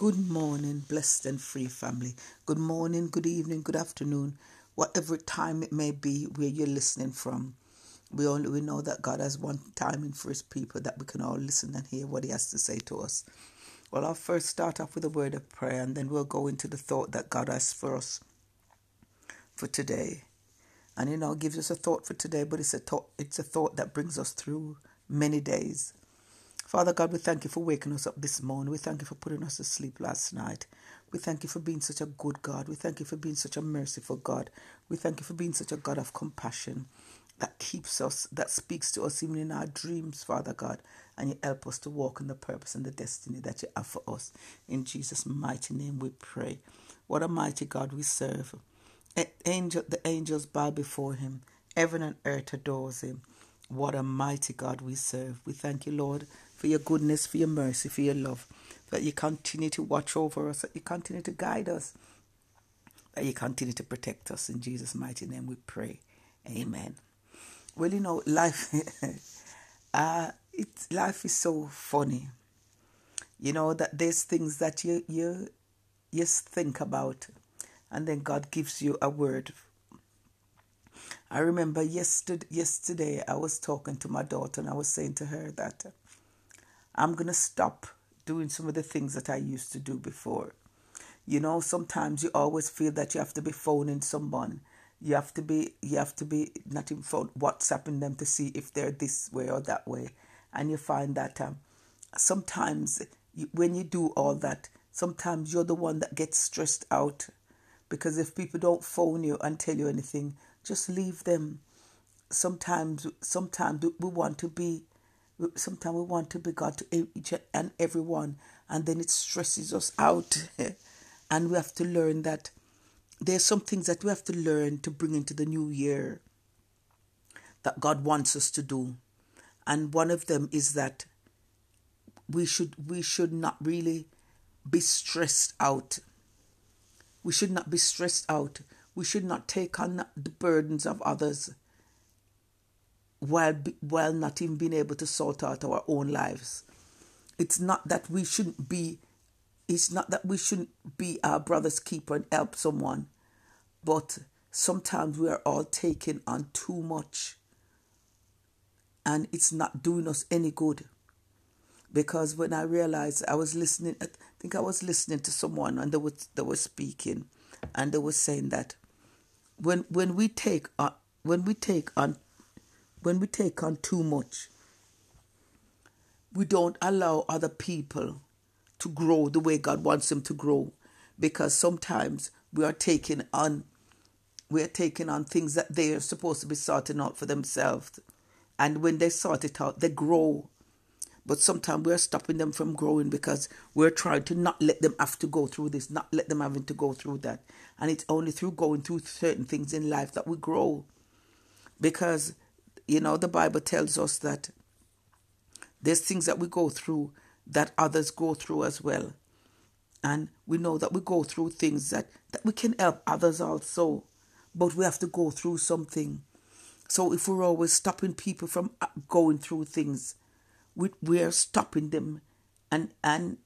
Good morning, blessed and free family. Good morning, good evening, good afternoon, whatever time it may be where you're listening from. We only we know that God has one timing for His people that we can all listen and hear what He has to say to us. Well, I'll first start off with a word of prayer, and then we'll go into the thought that God has for us for today. And you know, gives us a thought for today, but it's a thought. It's a thought that brings us through many days. Father God, we thank you for waking us up this morning. We thank you for putting us to sleep last night. We thank you for being such a good God. We thank you for being such a merciful God. We thank you for being such a God of compassion that keeps us, that speaks to us even in our dreams, Father God. And you help us to walk in the purpose and the destiny that you have for us. In Jesus' mighty name we pray. What a mighty God we serve. Angel, the angels bow before him. Heaven and earth adores him. What a mighty God we serve. We thank you, Lord, for your goodness, for your mercy, for your love, that you continue to watch over us, that you continue to guide us, that you continue to protect us. In Jesus' mighty name we pray. Amen. Well, you know, life, uh, it, life is so funny. You know that there's things that you you you think about, and then God gives you a word. I remember yesterday, yesterday I was talking to my daughter and I was saying to her that I'm going to stop doing some of the things that I used to do before. You know, sometimes you always feel that you have to be phoning someone. You have to be, you have to be not even phone, WhatsApping them to see if they're this way or that way. And you find that um, sometimes you, when you do all that, sometimes you're the one that gets stressed out. Because if people don't phone you and tell you anything, just leave them. Sometimes, sometimes we want to be sometimes we want to be God to each and everyone, and then it stresses us out. and we have to learn that there's some things that we have to learn to bring into the new year that God wants us to do. And one of them is that we should we should not really be stressed out. We should not be stressed out. We should not take on the burdens of others while while not even being able to sort out our own lives. It's not that we shouldn't be it's not that we shouldn't be our brother's keeper and help someone, but sometimes we are all taking on too much and it's not doing us any good. Because when I realized I was listening, I think I was listening to someone and they were, they were speaking and they were saying that when when we take on, when we take on when we take on too much, we don't allow other people to grow the way God wants them to grow because sometimes we are taking on we are taking on things that they are supposed to be sorting out for themselves. And when they sort it out, they grow. But sometimes we're stopping them from growing because we're trying to not let them have to go through this, not let them having to go through that. And it's only through going through certain things in life that we grow. Because you know, the Bible tells us that there's things that we go through that others go through as well. And we know that we go through things that, that we can help others also, but we have to go through something. So if we're always stopping people from uh, going through things, we, we are stopping them and, and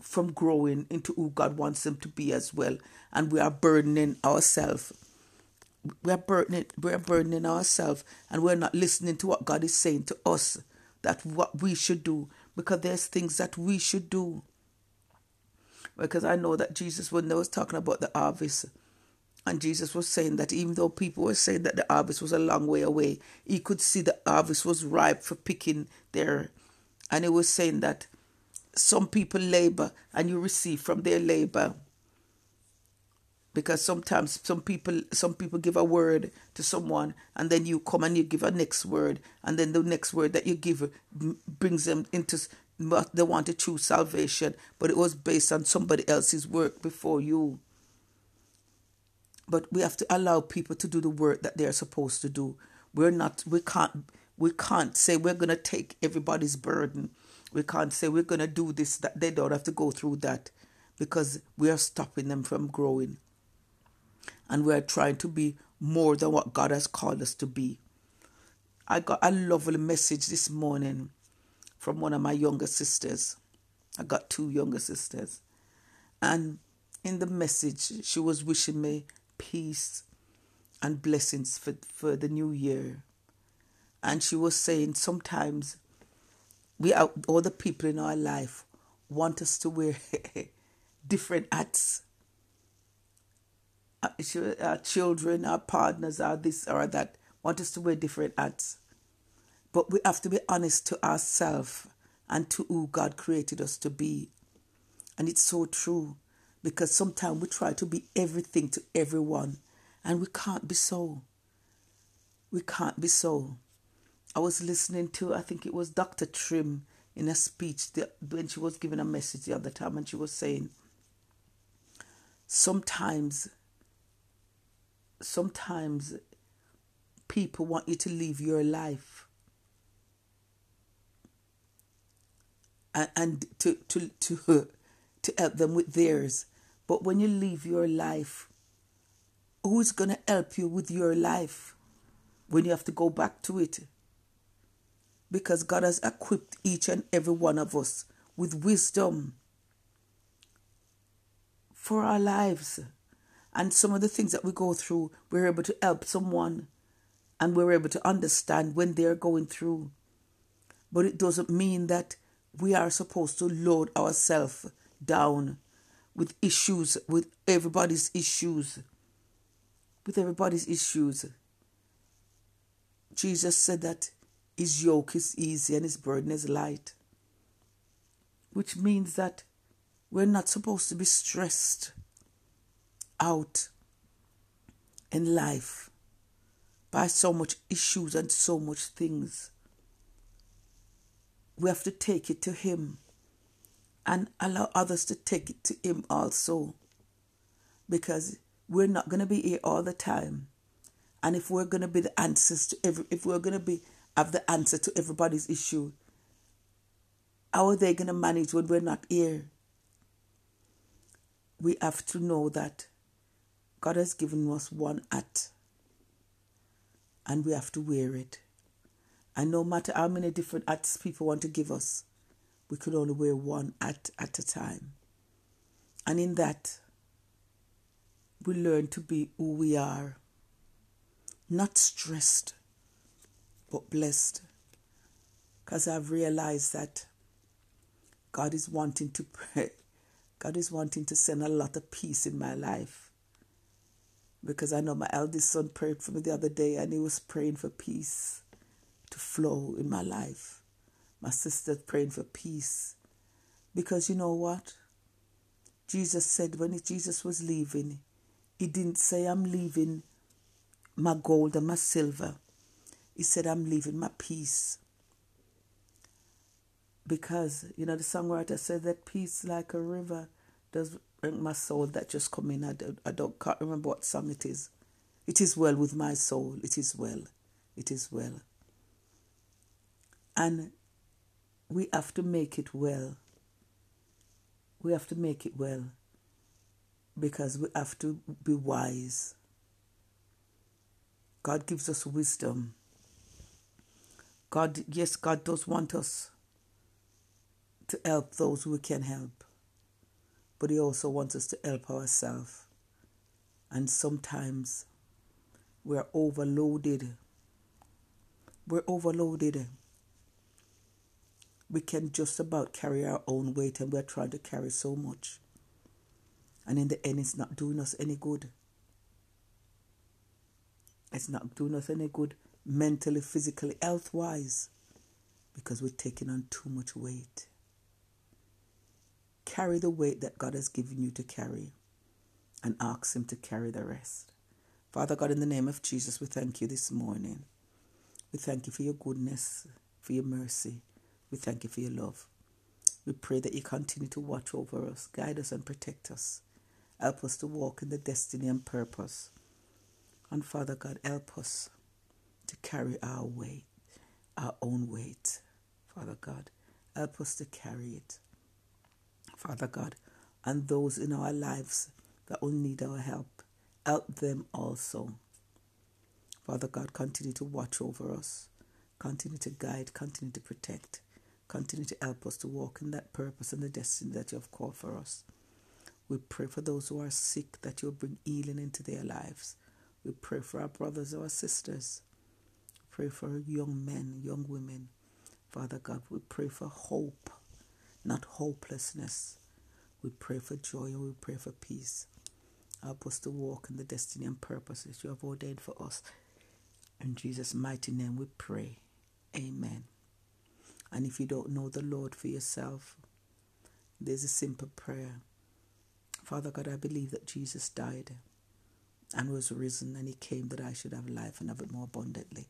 from growing into who God wants them to be as well. And we are burdening ourselves we're burdening we're burdening ourselves and we're not listening to what God is saying to us that what we should do because there's things that we should do. Because I know that Jesus when they was talking about the harvest and Jesus was saying that even though people were saying that the harvest was a long way away, he could see the harvest was ripe for picking there. And he was saying that some people labor and you receive from their labor because sometimes some people some people give a word to someone and then you come and you give a next word and then the next word that you give brings them into they want to choose salvation but it was based on somebody else's work before you. But we have to allow people to do the work that they're supposed to do. We're not we can't we can't say we're going to take everybody's burden. We can't say we're going to do this that they don't have to go through that because we are stopping them from growing and we're trying to be more than what God has called us to be. I got a lovely message this morning from one of my younger sisters. I got two younger sisters. And in the message, she was wishing me peace and blessings for, for the new year. And she was saying sometimes we are, all the people in our life want us to wear different hats. Uh, our children, our partners, our this or that want us to wear different hats. But we have to be honest to ourselves and to who God created us to be. And it's so true because sometimes we try to be everything to everyone and we can't be so. We can't be so. I was listening to, I think it was Dr. Trimm in a speech when she was giving a message the other time and she was saying, sometimes, sometimes people want you to live your life and, to, to, to, to help them with theirs. But when you live your life, who's going to help you with your life when you have to go back to it? Because God has equipped each and every one of us with wisdom for our lives. And some of the things that we go through, we're able to help someone and we're able to understand when they're going through. But it doesn't mean that we are supposed to load ourselves down with issues, with everybody's issues. With everybody's issues. Jesus said that his yoke is easy and his burden is light. Which means that we're not supposed to be stressed out in life by so much issues and so much things we have to take it to Him and allow others to take it to Him also. Because we're not going to be here all the time. And if we're going to be the answers to every, if we're going to be have the answer to everybody's issue, how are they going to manage when we're not here? We have to know that God has given us one hat, and we have to wear it. And no matter how many different hats people want to give us, we could only wear one at at a time. And in that, we learn to be who we are. Not stressed, but blessed. Because I've realized that God is wanting to pray. God is wanting to send a lot of peace in my life. Because I know my eldest son prayed for me the other day and he was praying for peace to flow in my life. My sister praying for peace. Because you know what? Jesus said when Jesus was leaving, He didn't say, I'm leaving my gold and my silver. He said, I'm leaving my peace. Because, you know, the songwriter said that peace like a river does my soul that just come in. I don't, I don't can't remember what song it is. It is well with my soul. It is well. It is well. And we have to make it well. We have to make it well because we have to be wise. God gives us wisdom. God, yes, God does want us to help those who can help, but He also wants us to help ourselves. And sometimes we're overloaded. We're overloaded we can just about carry our own weight and we're trying to carry so much. And in the end, it's not doing us any good. It's not doing us any good mentally, physically, health wise, because we're taking on too much weight. Carry the weight that God has given you to carry and ask Him to carry the rest. Father God, in the name of Jesus, we thank you this morning. We thank you for your goodness, for your mercy. We thank you for your love. We pray that you continue to watch over us, guide us, and protect us. Help us to walk in the destiny and purpose. And Father God, help us to carry our weight, our own weight. Father God, help us to carry it. Father God, and those in our lives that will need our help, help them also. Father God, continue to watch over us, continue to guide, continue to protect. Continue to help us to walk in that purpose and the destiny that you have called for us. We pray for those who are sick that you'll bring healing into their lives. We pray for our brothers, our sisters. Pray for young men, young women. Father God, we pray for hope, not hopelessness. We pray for joy and we pray for peace. Help us to walk in the destiny and purposes you have ordained for us. In Jesus' mighty name we pray. Amen. And if you don't know the Lord for yourself, there's a simple prayer. Father God, I believe that Jesus died and was risen and he came that I should have life and have it more abundantly.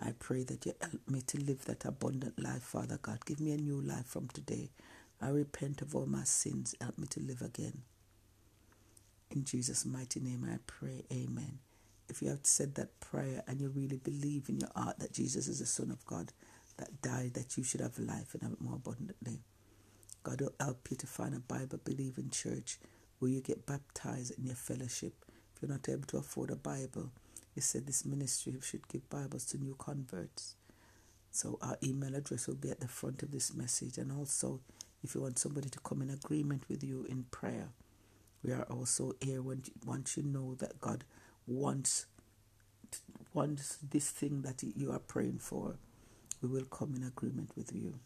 I pray that you help me to live that abundant life, Father God. Give me a new life from today. I repent of all my sins. Help me to live again. In Jesus' mighty name I pray. Amen. If you have said that prayer and you really believe in your heart that Jesus is the Son of God that died, that you should have life and have it more abundantly, God will help you to find a Bible believing church where you get baptized in your fellowship. If you're not able to afford a Bible, he said this ministry should give Bibles to new converts. So our email address will be at the front of this message. And also, if you want somebody to come in agreement with you in prayer, we are also here once you know that God wants wants this thing that you are praying for, we will come in agreement with you.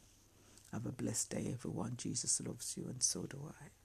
Have a blessed day, everyone. Jesus loves you, and so do I.